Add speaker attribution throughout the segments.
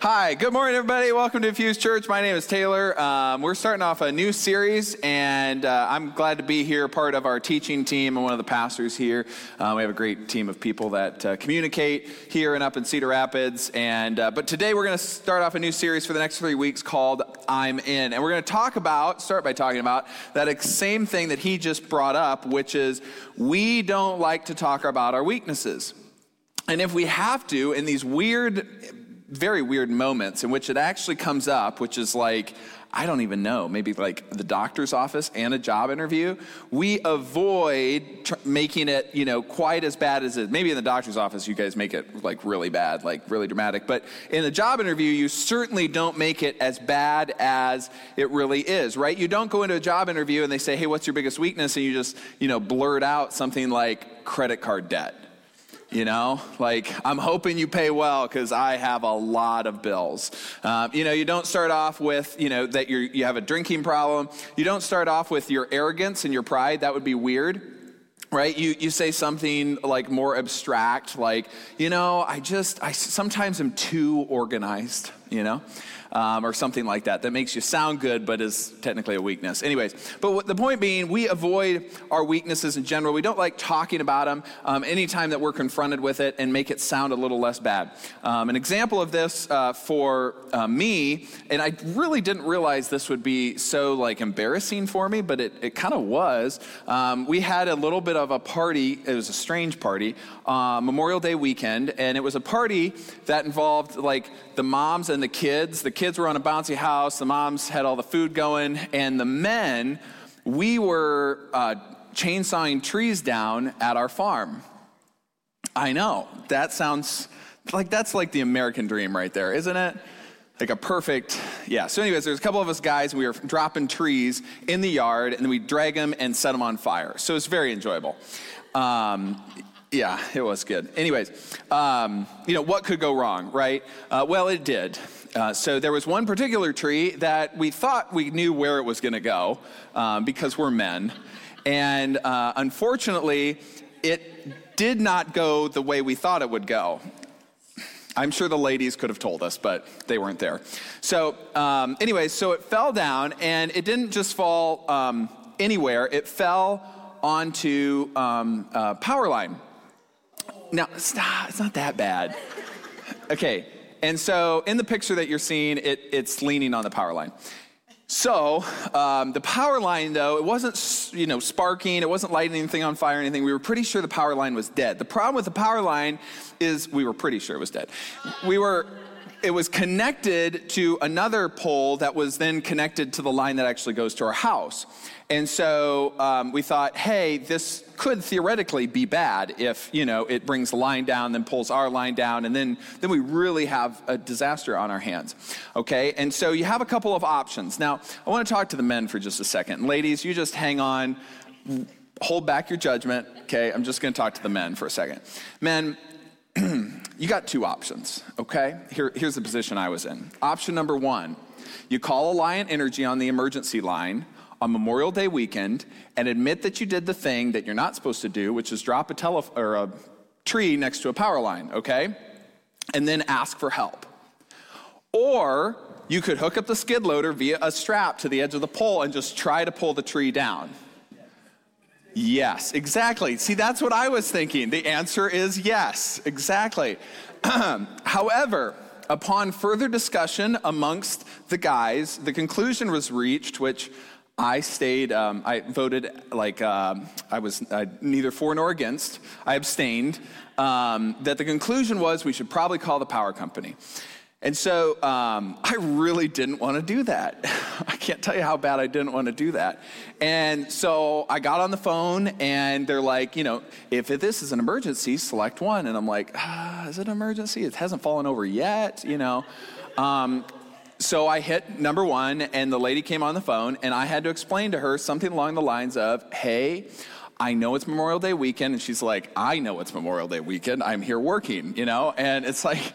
Speaker 1: Hi, good morning, everybody. Welcome to Fuse Church. My name is Taylor. Um, we're starting off a new series, and uh, I'm glad to be here, part of our teaching team. I'm one of the pastors here. Uh, we have a great team of people that uh, communicate here and up in Cedar Rapids. And uh, but today we're going to start off a new series for the next three weeks called "I'm In," and we're going to talk about, start by talking about that same thing that he just brought up, which is we don't like to talk about our weaknesses. And if we have to, in these weird, very weird moments in which it actually comes up, which is like, I don't even know, maybe like the doctor's office and a job interview, we avoid tr- making it, you know, quite as bad as it. Maybe in the doctor's office, you guys make it like really bad, like really dramatic. But in the job interview, you certainly don't make it as bad as it really is, right? You don't go into a job interview and they say, hey, what's your biggest weakness? And you just, you know, blurt out something like credit card debt you know, like I'm hoping you pay well because I have a lot of bills. Um, you know, you don't start off with, you know, that you you have a drinking problem. You don't start off with your arrogance and your pride. That would be weird right you, you say something like more abstract like you know i just i sometimes am too organized you know um, or something like that that makes you sound good but is technically a weakness. Anyways, but what, the point being, we avoid our weaknesses in general. We don't like talking about them um, anytime that we're confronted with it and make it sound a little less bad. Um, an example of this uh, for uh, me, and I really didn't realize this would be so like embarrassing for me, but it, it kind of was. Um, we had a little bit of a party. It was a strange party, uh, Memorial Day weekend, and it was a party that involved like the moms and the kids. The kids were on a bouncy house, the moms had all the food going, and the men, we were uh, chainsawing trees down at our farm. I know, that sounds like that's like the American dream right there, isn't it? Like a perfect, yeah. So, anyways, there's a couple of us guys, we were dropping trees in the yard, and then we drag them and set them on fire. So, it's very enjoyable. Um, yeah, it was good. Anyways, um, you know, what could go wrong, right? Uh, well, it did. Uh, so there was one particular tree that we thought we knew where it was going to go um, because we're men. And uh, unfortunately, it did not go the way we thought it would go. I'm sure the ladies could have told us, but they weren't there. So, um, anyway, so it fell down, and it didn't just fall um, anywhere, it fell onto um, a power line. Now, stop, it's not that bad. Okay, and so in the picture that you're seeing, it, it's leaning on the power line. So um, the power line, though, it wasn't you know sparking, it wasn't lighting anything on fire or anything. We were pretty sure the power line was dead. The problem with the power line is we were pretty sure it was dead. We were it was connected to another pole that was then connected to the line that actually goes to our house. And so um, we thought, hey, this could theoretically be bad if you know it brings the line down, then pulls our line down, and then then we really have a disaster on our hands. Okay, and so you have a couple of options. Now, I want to talk to the men for just a second. Ladies, you just hang on, hold back your judgment. Okay, I'm just going to talk to the men for a second. Men, you got two options, okay? Here, here's the position I was in. Option number one you call Alliant Energy on the emergency line on Memorial Day weekend and admit that you did the thing that you're not supposed to do, which is drop a, tele- or a tree next to a power line, okay? And then ask for help. Or you could hook up the skid loader via a strap to the edge of the pole and just try to pull the tree down. Yes, exactly. See, that's what I was thinking. The answer is yes, exactly. However, upon further discussion amongst the guys, the conclusion was reached, which I stayed, um, I voted like uh, I was uh, neither for nor against. I abstained. Um, that the conclusion was we should probably call the power company. And so um, I really didn't want to do that. I can't tell you how bad I didn't want to do that. And so I got on the phone and they're like, you know, if this is an emergency, select one. And I'm like, ah, is it an emergency? It hasn't fallen over yet, you know. Um, so I hit number one and the lady came on the phone and I had to explain to her something along the lines of, hey, I know it's Memorial Day weekend. And she's like, I know it's Memorial Day weekend. I'm here working, you know? And it's like,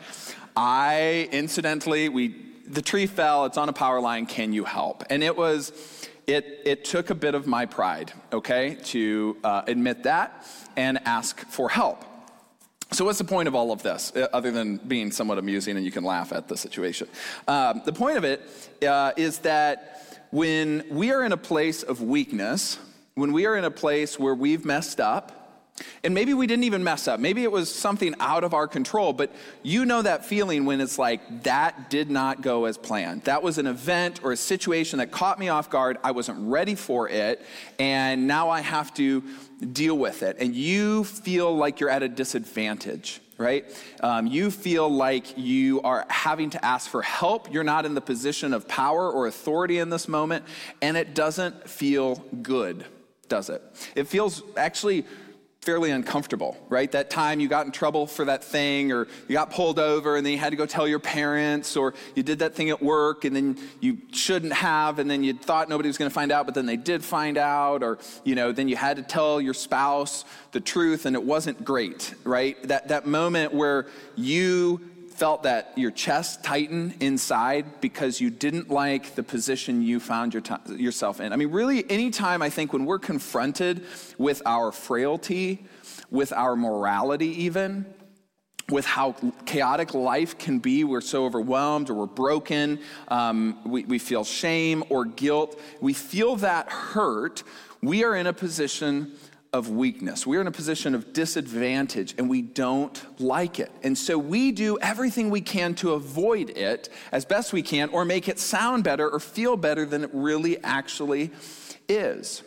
Speaker 1: I incidentally, we the tree fell, it's on a power line, can you help? And it was, it, it took a bit of my pride, okay, to uh, admit that and ask for help. So, what's the point of all of this, uh, other than being somewhat amusing and you can laugh at the situation? Um, the point of it uh, is that when we are in a place of weakness, when we are in a place where we've messed up, and maybe we didn't even mess up. Maybe it was something out of our control, but you know that feeling when it's like, that did not go as planned. That was an event or a situation that caught me off guard. I wasn't ready for it, and now I have to deal with it. And you feel like you're at a disadvantage right? Um, you feel like you are having to ask for help. You're not in the position of power or authority in this moment, and it doesn't feel good, does it? It feels actually fairly uncomfortable, right? That time you got in trouble for that thing, or you got pulled over and then you had to go tell your parents, or you did that thing at work and then you shouldn't have, and then you thought nobody was going to find out, but then they did find out, or you know, then you had to tell your spouse the truth and it wasn't great, right? That that moment where you felt that your chest tighten inside because you didn't like the position you found your t- yourself in. I mean, really, anytime I think when we're confronted with our frailty, with our morality, even, with how chaotic life can be. We're so overwhelmed or we're broken. Um, we, we feel shame or guilt. We feel that hurt. We are in a position of weakness. We're in a position of disadvantage and we don't like it. And so we do everything we can to avoid it as best we can or make it sound better or feel better than it really actually is.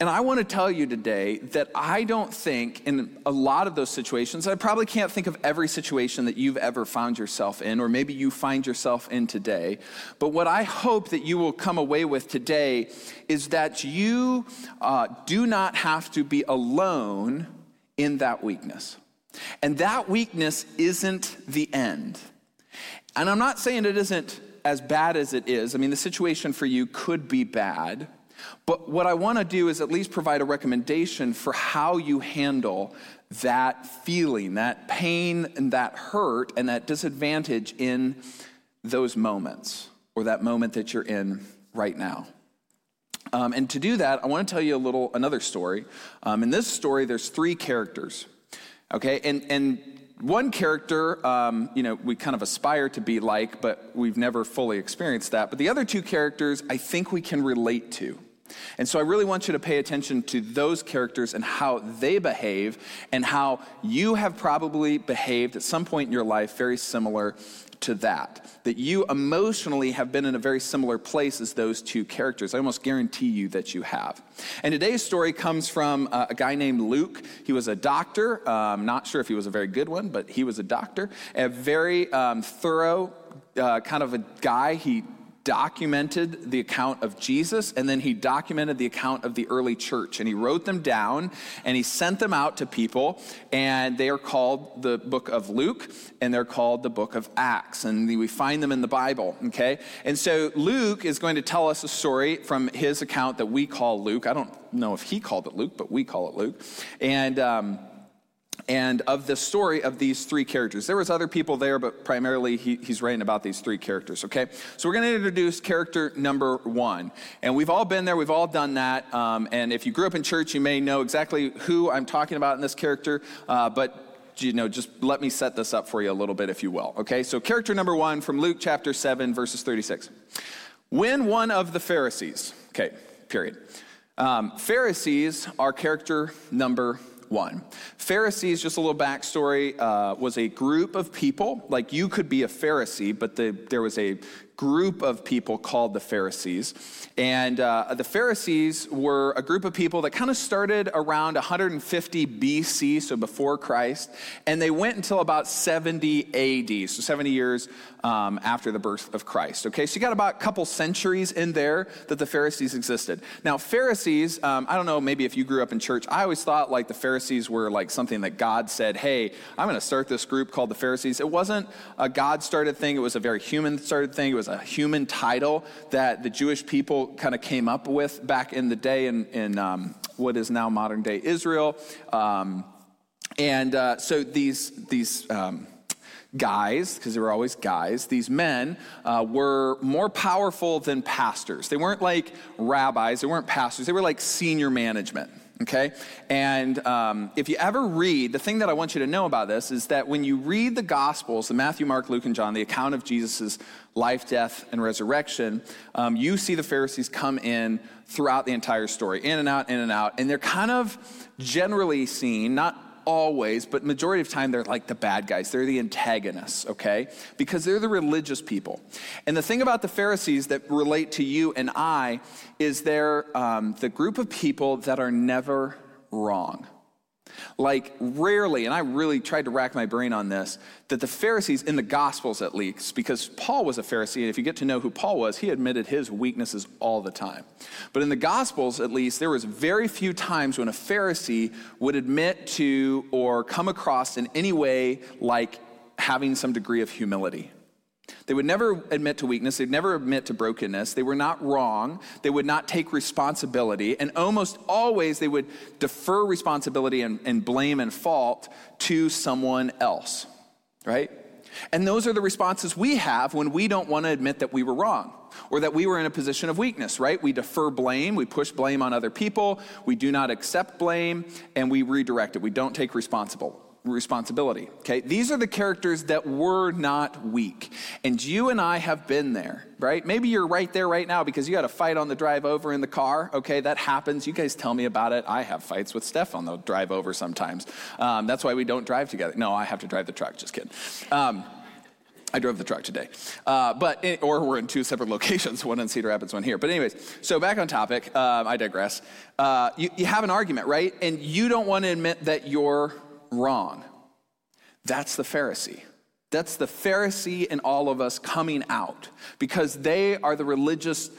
Speaker 1: And I want to tell you today that I don't think in a lot of those situations, I probably can't think of every situation that you've ever found yourself in, or maybe you find yourself in today. But what I hope that you will come away with today is that you uh, do not have to be alone in that weakness. And that weakness isn't the end. And I'm not saying it isn't as bad as it is. I mean, the situation for you could be bad. But what I want to do is at least provide a recommendation for how you handle that feeling, that pain and that hurt and that disadvantage in those moments or that moment that you're in right now. Um, and to do that, I want to tell you a little another story. Um, in this story, there's three characters. Okay, and and one character, um, you know, we kind of aspire to be like, but we've never fully experienced that. But the other two characters, I think we can relate to. And so I really want you to pay attention to those characters and how they behave and how you have probably behaved at some point in your life very similar to that. That you emotionally have been in a very similar place as those two characters. I almost guarantee you that you have. And today's story comes from uh, a guy named Luke. He was a doctor. Um, not sure if he was a very good one, but he was a doctor. A very um, thorough uh, kind of a guy. He documented the account of Jesus and then he documented the account of the early church and he wrote them down and he sent them out to people and they are called the book of Luke and they're called the book of Acts and we find them in the Bible, okay? And so Luke is going to tell us a story from his account that we call Luke. I don't know if he called it Luke, but we call it Luke. And um, and of the story of these three characters. There was other people there, but primarily he, he's writing about these three characters, okay? So we're going to introduce character number one. And we've all been there, we've all done that. Um, and if you grew up in church, you may know exactly who I'm talking about in this character, uh, but you know, just let me set this up for you a little bit, if you will, okay? So character number one from Luke chapter 7, verses 36. When one of the Pharisees, okay, period. Um, Pharisees are character number 1. Pharisees, just a little backstory, uh, was a group of people. Like you could be a Pharisee, but the, there was a group of people called the Pharisees. And uh, the Pharisees were a group of people that kind of started around 150 BC, so before Christ, and they went until about 70 AD, so 70 years um, after the birth of Christ. Okay, so you got about a couple centuries in there that the Pharisees existed. Now, Pharisees, um, I don't know, maybe if you grew up in church, I always thought like the Pharisees were like something that God said, hey, I'm going to start this group called the Pharisees. It wasn't a God started thing, it was a very human started thing. It was a human title that the Jewish people kind of came up with back in the day in, in um, what is now modern day Israel. Um, and uh, so these, these um, guys, because they were always guys, these men uh, were more powerful than pastors. They weren't like rabbis, they weren't pastors, they were like senior management okay? And um, if you ever read, the thing that I want you to know about this is that when you read the Gospels, the Matthew, Mark, Luke, and John, the account of Jesus' life, death, and resurrection, um, you see the Pharisees come in throughout the entire story, in and out, in and out, and they're kind of generally seen, not always, but majority of time they're like the bad guys. They're the antagonists, okay? Because they're the religious people. And the thing about the Pharisees that relate to you and I is they're um, the group of people that are never wrong. Like, rarely, and I really tried to rack my brain on this, that the Pharisees, in the Gospels at least, because Paul was a Pharisee, and if you get to know who Paul was, he admitted his weaknesses all the time. But in the Gospels, at least, there was very few times when a Pharisee would admit to or come across in any way like having some degree of humility. They would never admit to weakness. They'd never admit to brokenness. They were not wrong. They would not take responsibility. And almost always they would defer responsibility and, and blame and fault to someone else, right? And those are the responses we have when we don't want to admit that we were wrong or that we were in a position of weakness, right? We defer blame, we push blame on other people, we do not accept blame, and we redirect it. We don't take responsible responsibility. Okay? These are the characters that were not weak. And you and I have been there, right? Maybe you're right there right now because you had a fight on the drive over in the car. Okay, that happens. You guys tell me about it. I have fights with Steph on the drive over sometimes. Um, that's why we don't drive together. No, I have to drive the truck. Just kidding. Um, I drove the truck today. Uh, but, or we're in two separate locations, one in Cedar Rapids, one here. But, anyways, so back on topic, um, I digress. Uh, you, you have an argument, right? And you don't want to admit that you're wrong. That's the Pharisee. That's the Pharisee in all of us coming out because they are the religious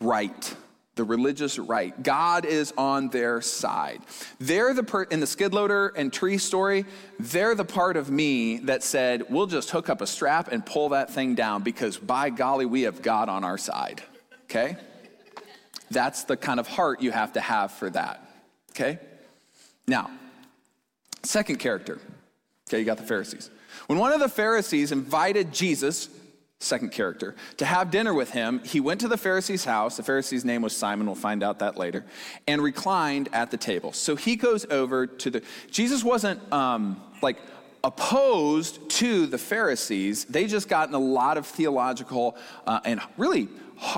Speaker 1: right. The religious right. God is on their side. They're the per- in the skid loader and tree story, they're the part of me that said, we'll just hook up a strap and pull that thing down because by golly, we have God on our side. Okay? That's the kind of heart you have to have for that. Okay? Now, Second character. Okay, you got the Pharisees. When one of the Pharisees invited Jesus, second character, to have dinner with him, he went to the Pharisee's house. The Pharisee's name was Simon, we'll find out that later, and reclined at the table. So he goes over to the. Jesus wasn't um, like opposed to the Pharisees, they just gotten a lot of theological uh, and really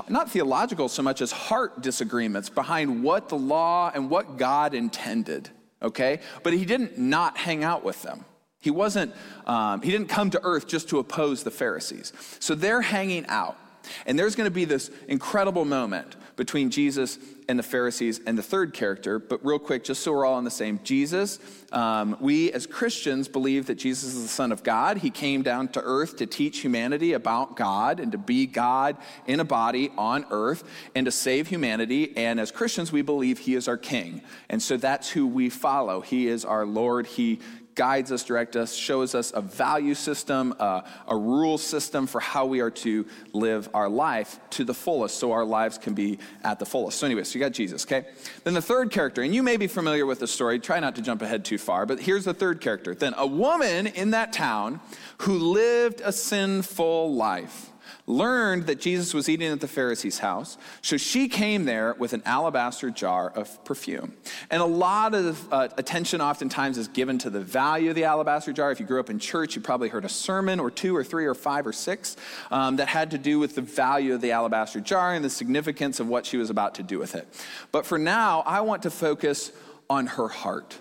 Speaker 1: not theological so much as heart disagreements behind what the law and what God intended okay? But he didn't not hang out with them. He wasn't, um, he didn't come to earth just to oppose the Pharisees. So they're hanging out. And there's going to be this incredible moment between Jesus and the Pharisees and the third character. But real quick, just so we're all on the same, Jesus, um, we as Christians believe that Jesus is the Son of God. He came down to earth to teach humanity about God and to be God in a body on earth and to save humanity. And as Christians, we believe He is our King. And so that's who we follow. He is our Lord. He guides us, directs us, shows us a value system, uh, a rule system for how we are to live our life to the fullest so our lives can be at the fullest. So, anyway, so you got Jesus, okay? Then the third character, and you may be familiar with the story, try not to jump ahead too far, but here's the third character. Then a woman in that town who lived a sinful life learned that Jesus was eating at the Pharisee's house. So she came there with an alabaster jar of perfume. And a lot of uh, attention oftentimes is given to the value of the alabaster jar. If you grew up in church, you probably heard a sermon or two or three or five or six um, that had to do with the value of the alabaster jar and the significance of what she was about to do with it. But for now, I want to focus on her heart.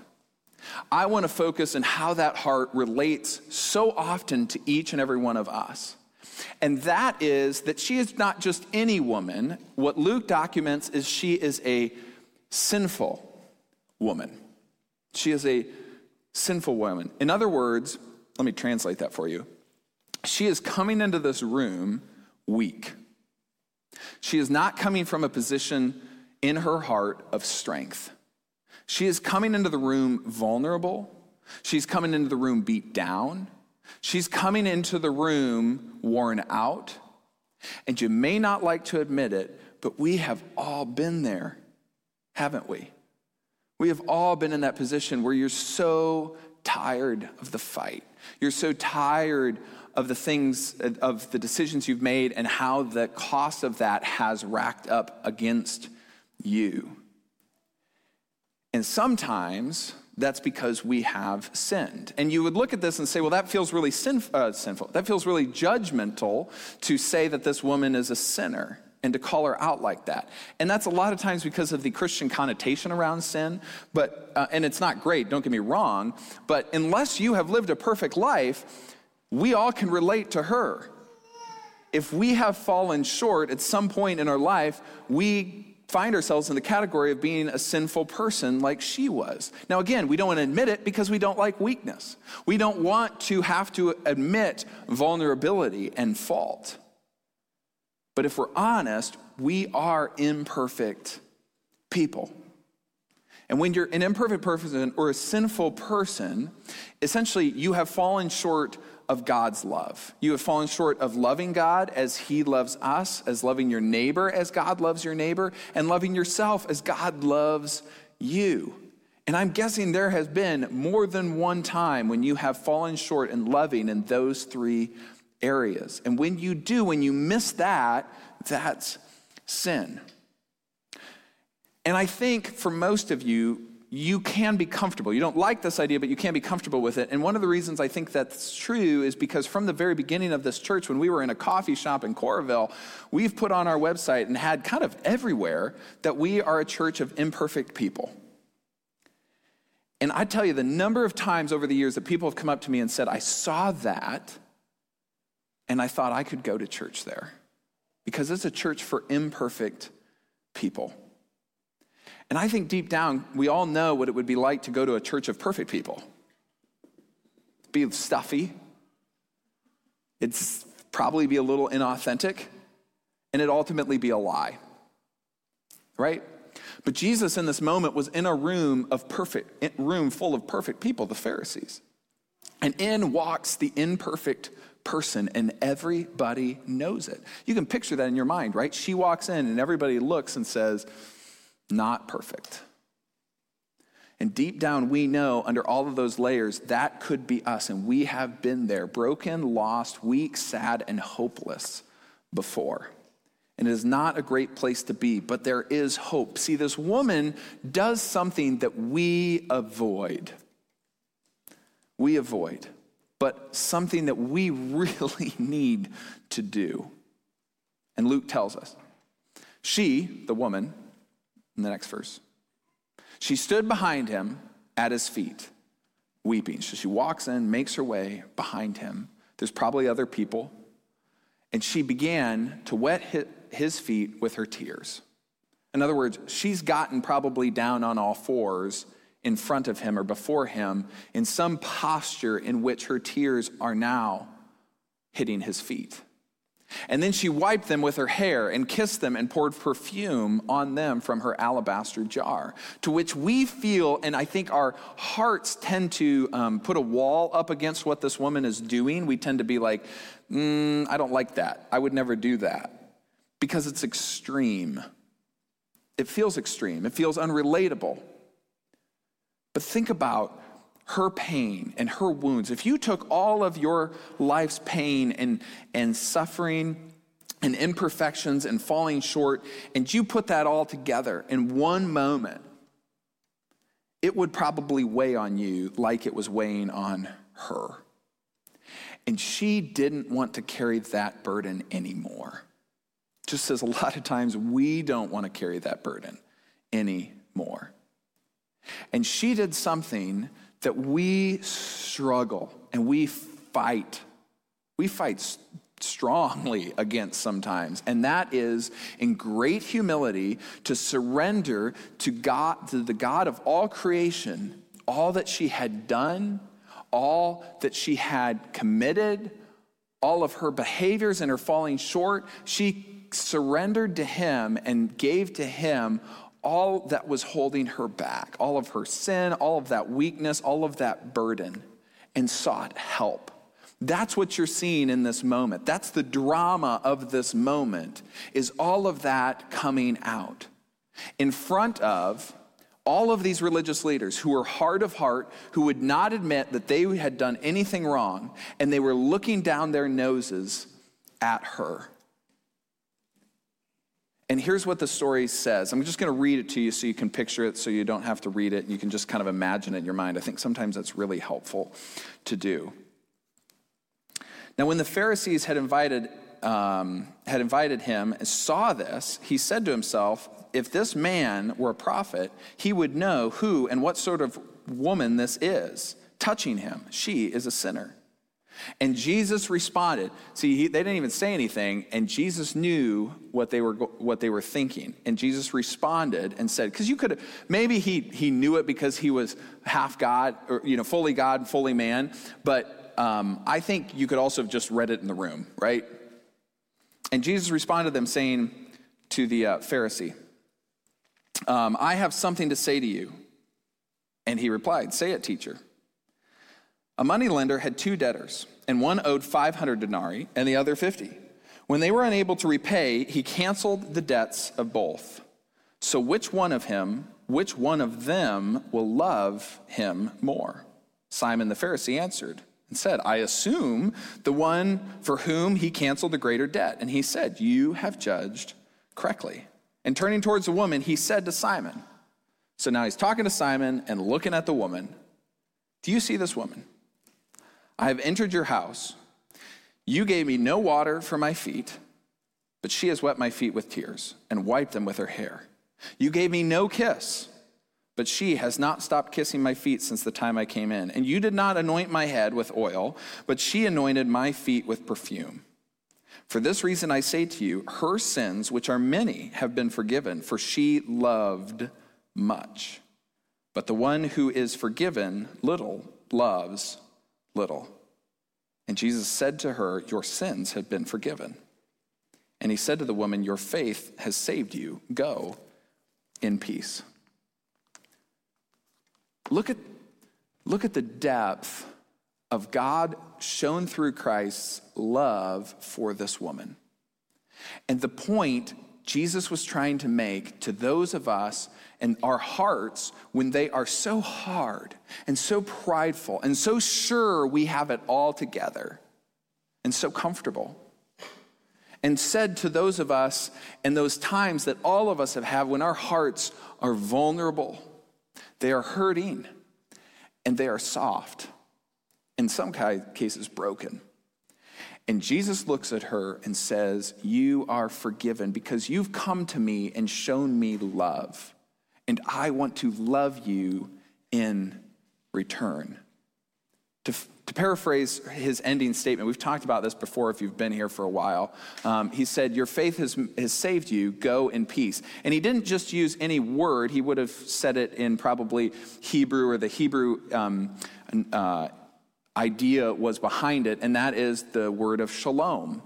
Speaker 1: I want to focus on how that heart relates so often to each and every one of us. And that is that she is not just any woman. What Luke documents is she is a sinful woman. She is a sinful woman. In other words, let me translate that for you. She is coming into this room weak. She is not coming from a position in her heart of strength. She is coming into the room vulnerable. She's coming into the room beat down. She's coming into the room worn out. And you may not like to admit it, but we have all been there, haven't we? We have all been in that position where you're so tired of the fight. You're so tired of the things, of the decisions you've made, and how the cost of that has racked up against you. And sometimes that's because we have sinned. And you would look at this and say, well, that feels really sin- uh, sinful. That feels really judgmental to say that this woman is a sinner and to call her out like that. And that's a lot of times because of the Christian connotation around sin. But, uh, and it's not great, don't get me wrong. But unless you have lived a perfect life, we all can relate to her. If we have fallen short at some point in our life, we find ourselves in the category of being a sinful person like she was. Now, again, we don't want to admit it because we don't like weakness. We don't want to have to admit vulnerability and fault. But if we're honest, we are imperfect people. And when you're an imperfect person or a sinful person, essentially you have fallen short of God's love. You have fallen short of loving God as He loves us, as loving your neighbor as God loves your neighbor, and loving yourself as God loves you. And I'm guessing there has been more than one time when you have fallen short in loving in those three areas. And when you do, when you miss that, that's sin. And I think for most of you, you can be comfortable. You don't like this idea, but you can be comfortable with it. And one of the reasons I think that's true is because from the very beginning of this church, when we were in a coffee shop in Coralville, we've put on our website and had kind of everywhere that we are a church of imperfect people. And I tell you, the number of times over the years that people have come up to me and said, I saw that, and I thought I could go to church there because it's a church for imperfect people. And I think deep down, we all know what it would be like to go to a church of perfect people. Be stuffy. It's probably be a little inauthentic, and it ultimately be a lie. Right? But Jesus in this moment was in a room of perfect room full of perfect people, the Pharisees. And in walks the imperfect person, and everybody knows it. You can picture that in your mind, right? She walks in, and everybody looks and says, not perfect. And deep down, we know under all of those layers, that could be us. And we have been there, broken, lost, weak, sad, and hopeless before. And it is not a great place to be, but there is hope. See, this woman does something that we avoid. We avoid, but something that we really need to do. And Luke tells us. She, the woman, in the next verse. She stood behind him at his feet, weeping. So she walks in, makes her way behind him. There's probably other people. And she began to wet his feet with her tears. In other words, she's gotten probably down on all fours in front of him or before him in some posture in which her tears are now hitting his feet. And then she wiped them with her hair and kissed them and poured perfume on them from her alabaster jar. To which we feel, and I think our hearts tend to um, put a wall up against what this woman is doing. We tend to be like, mm, I don't like that. I would never do that. Because it's extreme. It feels extreme, it feels unrelatable. But think about her pain and her wounds, if you took all of your life's pain and, and suffering and imperfections and falling short, and you put that all together in one moment, it would probably weigh on you like it was weighing on her. And she didn't want to carry that burden anymore. Just as a lot of times we don't want to carry that burden anymore. And she did something that we struggle and we fight. We fight strongly against sometimes, and that is in great humility to surrender to God, to the God of all creation, all that she had done, all that she had committed, all of her behaviors and her falling short. She surrendered to Him and gave to Him all that was holding her back, all of her sin, all of that weakness, all of that burden, and sought help. That's what you're seeing in this moment. That's the drama of this moment, is all of that coming out in front of all of these religious leaders who were hard of heart, who would not admit that they had done anything wrong, and they were looking down their noses at her. And here's what the story says. I'm just going to read it to you so you can picture it, so you don't have to read it. You can just kind of imagine it in your mind. I think sometimes that's really helpful to do. Now, when the Pharisees had invited, um, had invited him and saw this, he said to himself, If this man were a prophet, he would know who and what sort of woman this is touching him. She is a sinner. And Jesus responded. See, he, they didn't even say anything, and Jesus knew what they were what they were thinking. And Jesus responded and said, "Because you could maybe he he knew it because he was half God or you know fully God, and fully man. But um, I think you could also have just read it in the room, right? And Jesus responded to them, saying to the uh, Pharisee, um, "I have something to say to you." And he replied, "Say it, teacher." A moneylender had two debtors, and one owed 500 denarii and the other 50. When they were unable to repay, he canceled the debts of both. So which one of him, which one of them will love him more? Simon the Pharisee answered and said, I assume the one for whom he canceled the greater debt. And he said, You have judged correctly. And turning towards the woman, he said to Simon, So now he's talking to Simon and looking at the woman. Do you see this woman? I have entered your house. You gave me no water for my feet, but she has wet my feet with tears and wiped them with her hair. You gave me no kiss, but she has not stopped kissing my feet since the time I came in. And you did not anoint my head with oil, but she anointed my feet with perfume. For this reason I say to you, her sins, which are many, have been forgiven, for she loved much. But the one who is forgiven little loves little. And Jesus said to her, Your sins have been forgiven. And he said to the woman, Your faith has saved you. Go in peace. Look at, look at the depth of God shown through Christ's love for this woman. And the point Jesus was trying to make to those of us and our hearts when they are so hard and so prideful and so sure we have it all together and so comfortable. And said to those of us in those times that all of us have had when our hearts are vulnerable, they are hurting, and they are soft, in some cases broken. And Jesus looks at her and says, You are forgiven because you've come to me and shown me love and I want to love you in return. To, to paraphrase his ending statement, we've talked about this before if you've been here for a while. Um, he said, Your faith has, has saved you, go in peace. And he didn't just use any word, he would have said it in probably Hebrew or the Hebrew um, uh, idea was behind it, and that is the word of shalom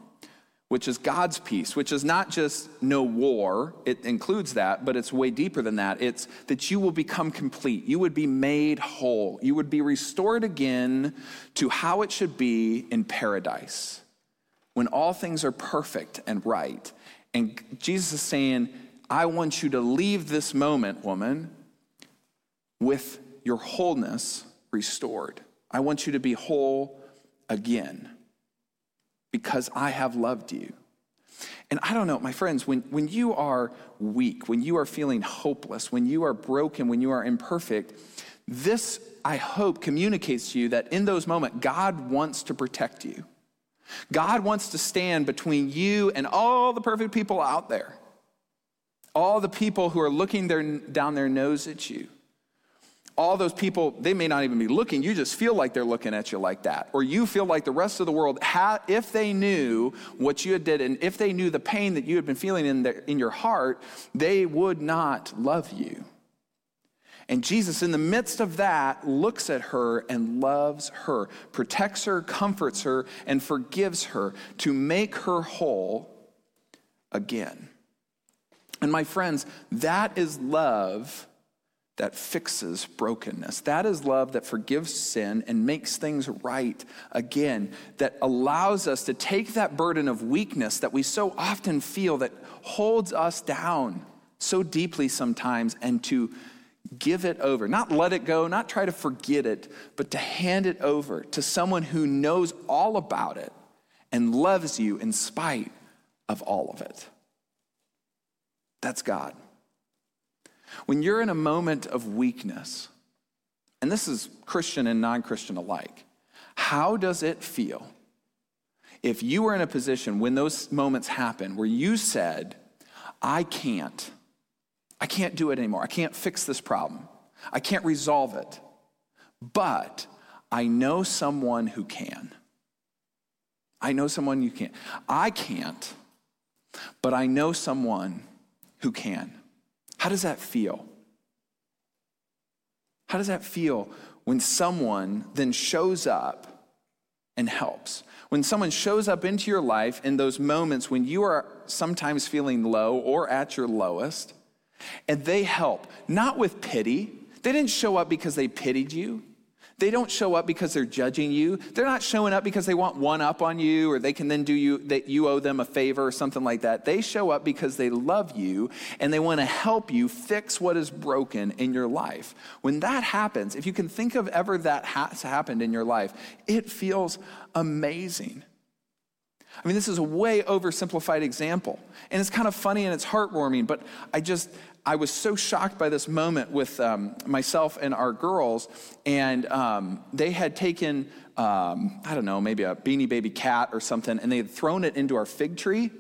Speaker 1: which is God's peace, which is not just no war, it includes that, but it's way deeper than that. It's that you will become complete. You would be made whole. You would be restored again to how it should be in paradise when all things are perfect and right. And Jesus is saying, I want you to leave this moment, woman, with your wholeness restored. I want you to be whole again because I have loved you. And I don't know, my friends, when, when you are weak, when you are feeling hopeless, when you are broken, when you are imperfect, this, I hope, communicates to you that in those moments, God wants to protect you. God wants to stand between you and all the perfect people out there, all the people who are looking their, down their nose at you all those people, they may not even be looking. You just feel like they're looking at you like that. Or you feel like the rest of the world, if they knew what you had did and if they knew the pain that you had been feeling in, in your heart, they would not love you. And Jesus, in the midst of that, looks at her and loves her, protects her, comforts her, and forgives her to make her whole again. And my friends, that is love that fixes brokenness. That is love that forgives sin and makes things right again, that allows us to take that burden of weakness that we so often feel that holds us down so deeply sometimes and to give it over. Not let it go, not try to forget it, but to hand it over to someone who knows all about it and loves you in spite of all of it. That's God. When you're in a moment of weakness, and this is Christian and non Christian alike, how does it feel if you were in a position when those moments happen where you said, I can't, I can't do it anymore, I can't fix this problem, I can't resolve it, but I know someone who can. I know someone you can't. I can't, but I know someone who can. How does that feel? How does that feel when someone then shows up and helps? When someone shows up into your life in those moments when you are sometimes feeling low or at your lowest, and they help, not with pity. They didn't show up because they pitied you. They don't show up because they're judging you. They're not showing up because they want one up on you or they can then do you that you owe them a favor or something like that. They show up because they love you and they want to help you fix what is broken in your life. When that happens, if you can think of ever that has happened in your life, it feels amazing. I mean, this is a way oversimplified example. And it's kind of funny and it's heartwarming, but I just, I was so shocked by this moment with um, myself and our girls, and um, they had taken, um, I don't know, maybe a beanie baby cat or something, and they had thrown it into our fig tree.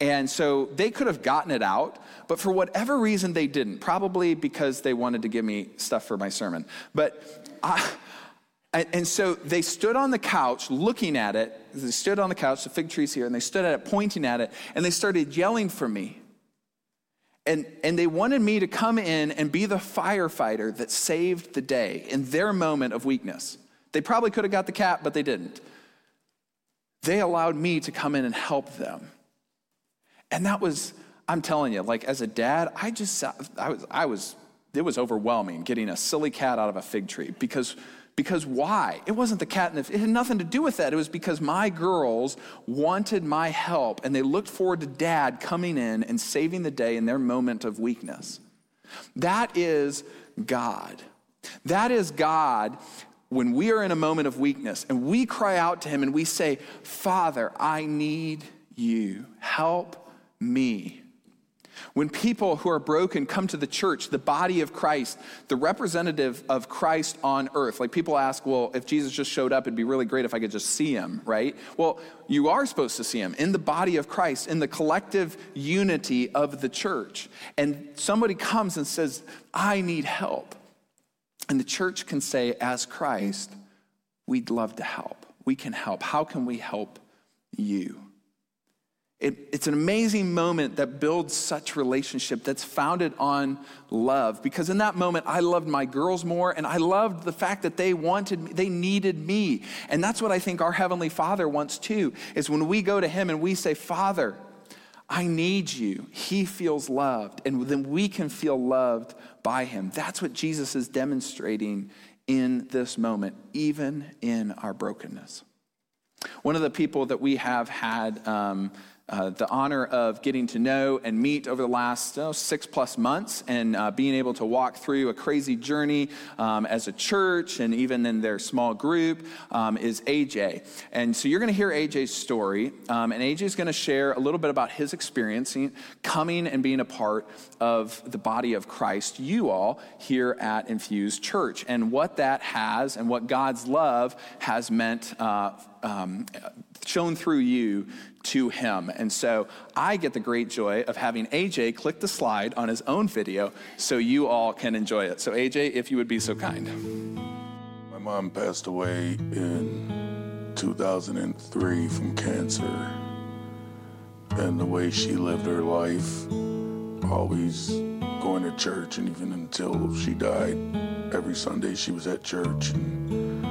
Speaker 1: And so they could have gotten it out, but for whatever reason they didn't. Probably because they wanted to give me stuff for my sermon. But I, and so they stood on the couch looking at it. They stood on the couch, the fig tree's here, and they stood at it, pointing at it, and they started yelling for me. And, and they wanted me to come in and be the firefighter that saved the day in their moment of weakness. They probably could have got the cat, but they didn't. They allowed me to come in and help them. And that was, I'm telling you, like as a dad, I just, I was, I was, it was overwhelming getting a silly cat out of a fig tree because because why? It wasn't the cat in the, it had nothing to do with that. It was because my girls wanted my help and they looked forward to dad coming in and saving the day in their moment of weakness. That is God. That is God when we are in a moment of weakness and we cry out to him and we say, Father, I need you. Help me. When people who are broken come to the church, the body of Christ, the representative of Christ on earth, like people ask, well, if Jesus just showed up, it'd be really great if I could just see him, right? Well, you are supposed to see him in the body of Christ, in the collective unity of the church. And somebody comes and says, I need help. And the church can say, as Christ, we'd love to help. We can help. How can we help you? It, it's an amazing moment that builds such relationship that's founded on love. Because in that moment, I loved my girls more, and I loved the fact that they wanted me, they needed me. And that's what I think our Heavenly Father wants too, is when we go to Him and we say, Father, I need you, He feels loved. And then we can feel loved by Him. That's what Jesus is demonstrating in this moment, even in our brokenness. One of the people that we have had um, uh, the honor of getting to know and meet over the last oh, six plus months and uh, being able to walk through a crazy journey um, as a church and even in their small group um, is AJ. And so you're going to hear AJ's story, um, and AJ is going to share a little bit about his experience coming and being a part of the body of Christ, you all here at Infused Church, and what that has and what God's love has meant. Uh, um, shown through you to him. And so I get the great joy of having AJ click the slide on his own video so you all can enjoy it. So, AJ, if you would be so kind.
Speaker 2: My mom passed away in 2003 from cancer. And the way she lived her life, always going to church, and even until she died, every Sunday she was at church. And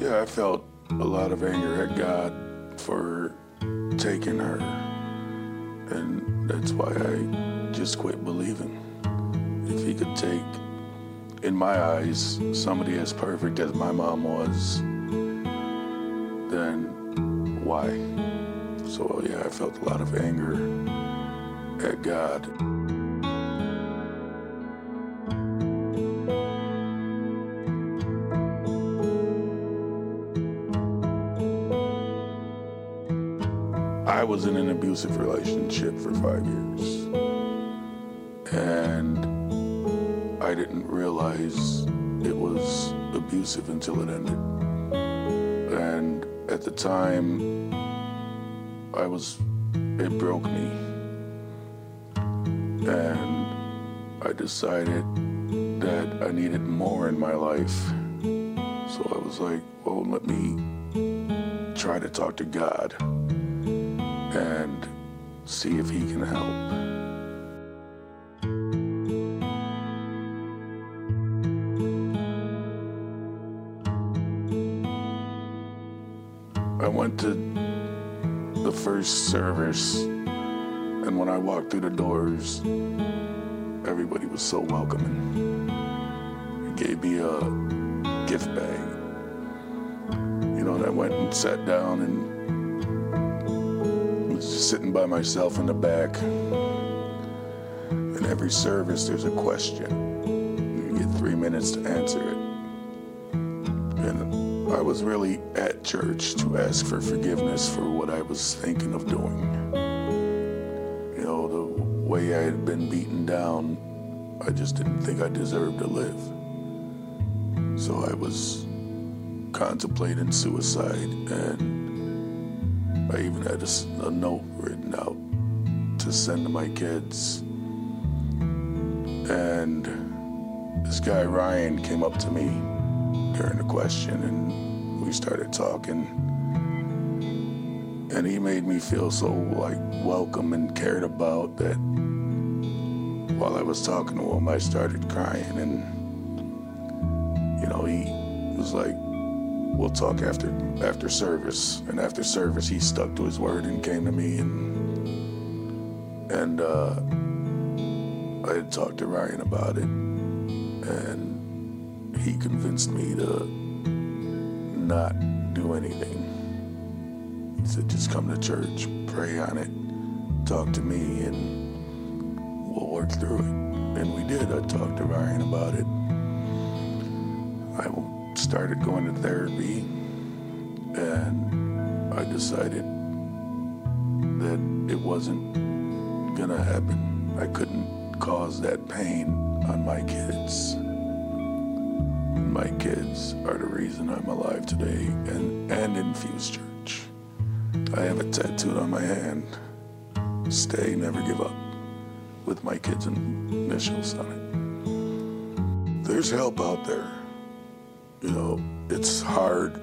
Speaker 2: yeah, I felt a lot of anger at God for taking her. And that's why I just quit believing. If he could take, in my eyes, somebody as perfect as my mom was, then why? So, yeah, I felt a lot of anger at God. Was in an abusive relationship for five years. And I didn't realize it was abusive until it ended. And at the time, I was, it broke me. And I decided that I needed more in my life. So I was like, well, let me try to talk to God and see if He can help. I went to the first service, and when I walked through the doors, everybody was so welcoming. He gave me a gift bag. You know, and I went and sat down and sitting by myself in the back. In every service, there's a question. You get three minutes to answer it. And I was really at church to ask for forgiveness for what I was thinking of doing. You know, the way I had been beaten down, I just didn't think I deserved to live. So I was contemplating suicide, and I even had a, a note written out to send to my kids. And this guy, Ryan, came up to me during the question, and we started talking. And he made me feel so like welcome and cared about that while I was talking to him, I started crying. And, you know, he was like, we'll talk after after service. And after service, he stuck to his word and came to me. And, and uh, I had talked to Ryan about it. And he convinced me to not do anything. He said, just come to church, pray on it, talk to me, and we'll work through it. And we did. I talked to Ryan about it. Started going to therapy, and I decided that it wasn't gonna happen. I couldn't cause that pain on my kids. My kids are the reason I'm alive today and, and Infuse Church. I have it tattooed on my hand. Stay, never give up with my kids' initials on it. There's help out there. You know, it's hard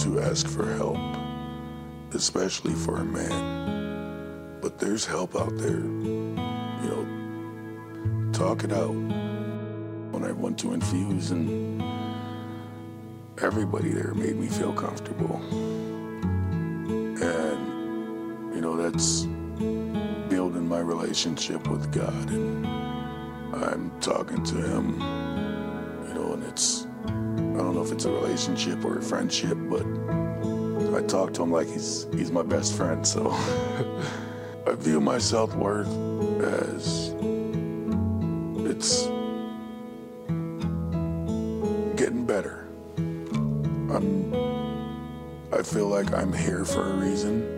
Speaker 2: to ask for help, especially for a man. But there's help out there. You know, talk it out. When I went to Infuse, and everybody there made me feel comfortable. And, you know, that's building my relationship with God. And I'm talking to Him, you know, and it's, know if it's a relationship or a friendship, but I talk to Him like He's, he's my best friend. So I view my self worth as it's getting better. I'm, I feel like I'm here for a reason.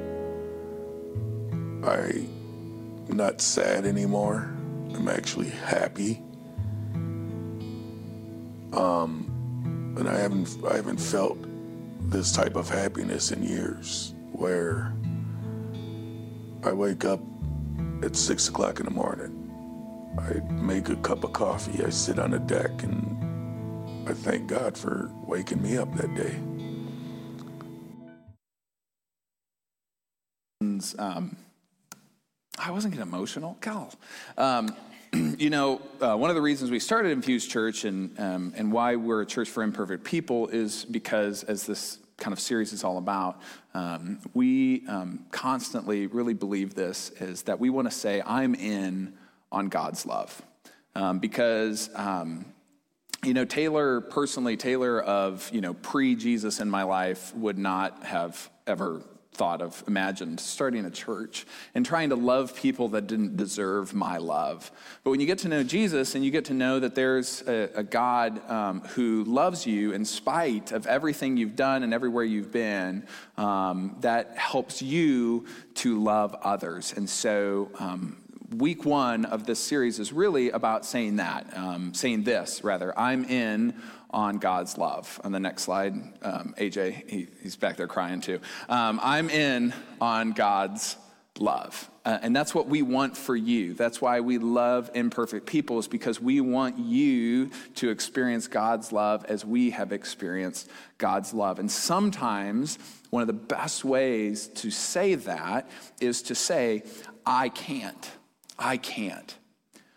Speaker 2: I'm not sad anymore. I'm actually happy. Haven't I haven't felt this type of happiness in years where I wake up at six o'clock in the morning. I make a cup of coffee. I sit on the deck and I thank God for waking me up that day.
Speaker 1: Um, I wasn't getting emotional. Cal. Um, you know, uh, one of the reasons we started Infused Church and, um, and why we're a church for imperfect people is because, as this kind of series is all about, um, we um, constantly really believe this is that we want to say, I'm in on God's love. Um, because, um, you know, Taylor, personally, Taylor of, you know, pre Jesus in my life would not have ever thought of, imagined starting a church and trying to love people that didn't deserve my love. But when you get to know Jesus and you get to know that there's a, a God um, who loves you in spite of everything you've done and everywhere you've been, um, that helps you to love others. And so, um, week one of this series is really about saying that, um, saying this rather. I'm in on God's love. On the next slide, um, AJ, he, he's back there crying too. Um, I'm in on God's love. Uh, and that's what we want for you. That's why we love imperfect people, is because we want you to experience God's love as we have experienced God's love. And sometimes one of the best ways to say that is to say, I can't. I can't.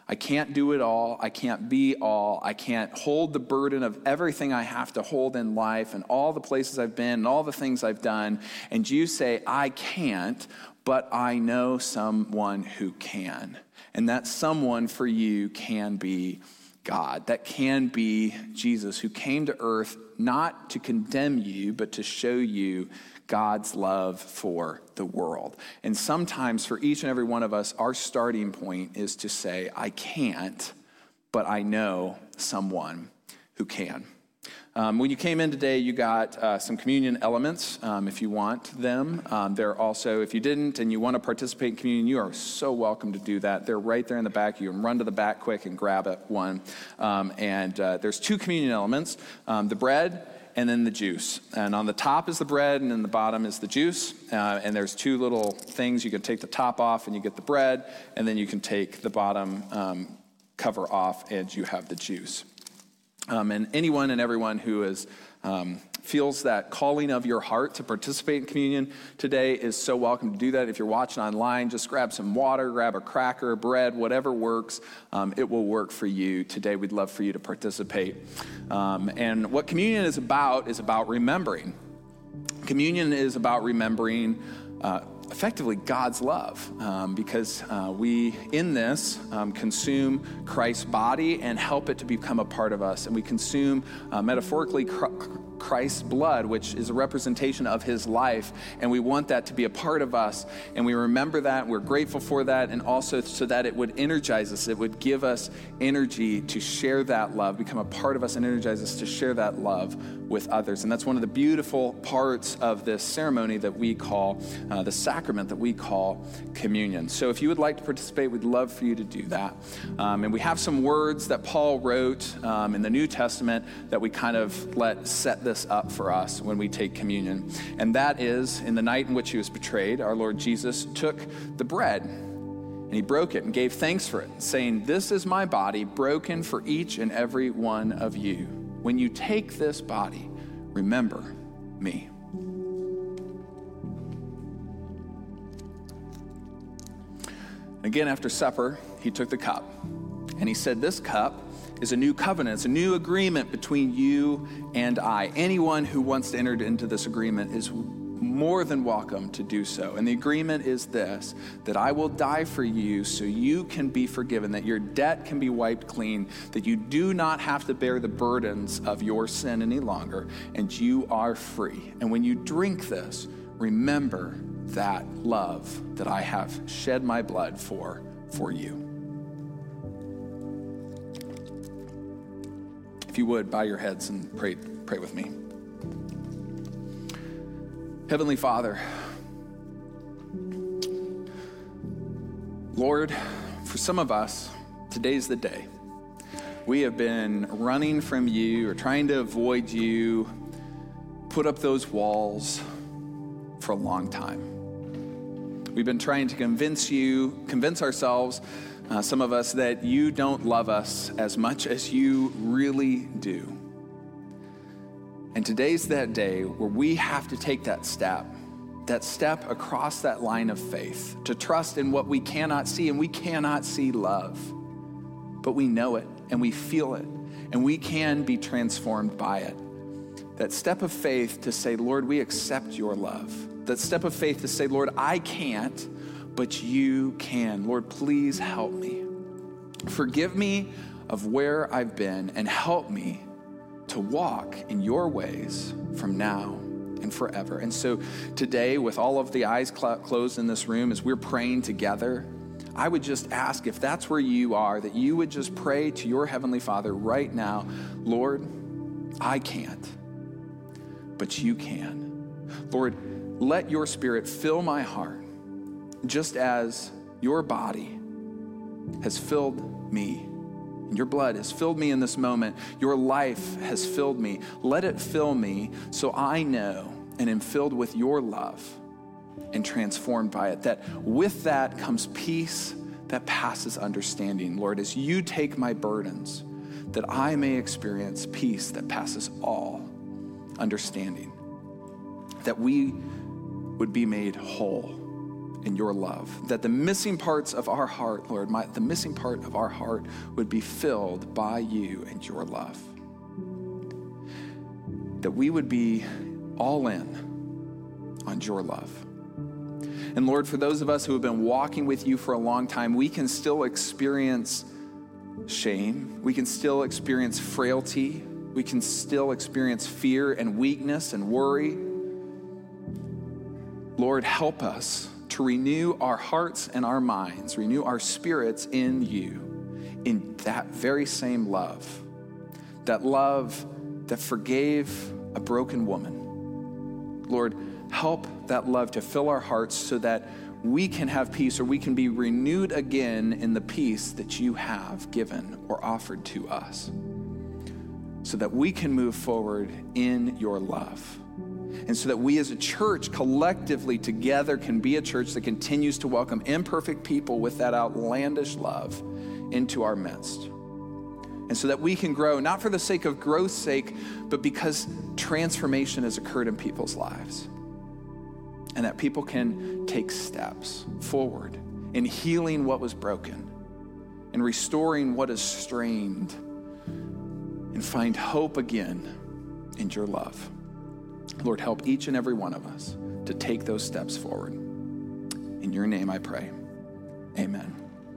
Speaker 1: I can't do it all. I can't be all. I can't hold the burden of everything I have to hold in life and all the places I've been and all the things I've done. And you say, I can't, but I know someone who can. And that someone for you can be God. That can be Jesus, who came to earth not to condemn you, but to show you God's love for the world. And sometimes for each and every one of us, our starting point is to say, I can't, but I know someone who can. Um, when you came in today, you got uh, some communion elements um, if you want them. Um, they're also, if you didn't and you want to participate in communion, you are so welcome to do that. They're right there in the back. You can run to the back quick and grab it, one. Um, and uh, there's two communion elements um, the bread and then the juice. And on the top is the bread, and then the bottom is the juice. Uh, and there's two little things. You can take the top off, and you get the bread, and then you can take the bottom um, cover off, and you have the juice. Um, and anyone and everyone who is um, feels that calling of your heart to participate in communion today is so welcome to do that. If you're watching online, just grab some water, grab a cracker, bread, whatever works. Um, it will work for you today. We'd love for you to participate. Um, and what communion is about is about remembering. Communion is about remembering. Uh, effectively God's love um, because uh, we, in this, um, consume Christ's body and help it to become a part of us. And we consume, uh, metaphorically, Christ's blood, which is a representation of his life. And we want that to be a part of us. And we remember that. We're grateful for that. And also so that it would energize us, it would give us energy to share that love, become a part of us, and energize us to share that love with others. And that's one of the beautiful parts of this ceremony that we call uh, the sacrament that we call communion. So if you would like to participate, we'd love for you to do that. Um, and we have some words that Paul wrote um, in the New Testament that we kind of let set this up for us when we take communion. And that is in the night in which he was betrayed, our Lord Jesus took the bread. And he broke it and gave thanks for it, saying, This is my body broken for each and every one of you. When you take this body, remember me. Again, after supper, he took the cup and he said, This cup is a new covenant. It's a new agreement between you and I. Anyone who wants to enter into this agreement is more than welcome to do so. And the agreement is this that I will die for you so you can be forgiven, that your debt can be wiped clean, that you do not have to bear the burdens of your sin any longer, and you are free. And when you drink this, remember that love that I have shed my blood for for you. If you would, bow your heads and pray, pray with me. Heavenly Father, Lord, for some of us, today's the day. We have been running from you or trying to avoid you, put up those walls for a long time. We've been trying to convince you, convince ourselves, uh, some of us, that you don't love us as much as you really do. And today's that day where we have to take that step, that step across that line of faith to trust in what we cannot see. And we cannot see love, but we know it and we feel it and we can be transformed by it. That step of faith to say, Lord, we accept your love. That step of faith to say, Lord, I can't, but you can. Lord, please help me. Forgive me of where I've been and help me to walk in your ways from now and forever. And so today, with all of the eyes cl- closed in this room, as we're praying together, I would just ask if that's where you are, that you would just pray to your Heavenly Father right now Lord, I can't, but you can. Lord, let your Spirit fill my heart, just as your body has filled me. And your blood has filled me in this moment. Your life has filled me. Let it fill me so I know and am filled with your love and transformed by it. That with that comes peace that passes understanding. Lord, as you take my burdens, that I may experience peace that passes all understanding. That we would be made whole in your love. That the missing parts of our heart, Lord, the missing part of our heart would be filled by you and your love. That we would be all in on your love. And Lord, for those of us who have been walking with you for a long time, we can still experience shame. We can still experience frailty. We can still experience fear and weakness and worry. Lord, help us to renew our hearts and our minds, renew our spirits in you, in that very same love. That love that forgave a broken woman. Lord, help that love to fill our hearts so that we can have peace or we can be renewed again in the peace that you have given or offered to us. So that we can move forward in your love. And so that we as a church collectively together can be a church that continues to welcome imperfect people with that outlandish love into our midst. And so that we can grow, not for the sake of growth's sake, but because transformation has occurred in people's lives and that people can take steps forward in healing what was broken in restoring what is strained and find hope again in your love. Lord, help each and every one of us to take those steps forward. In your name I pray. Amen.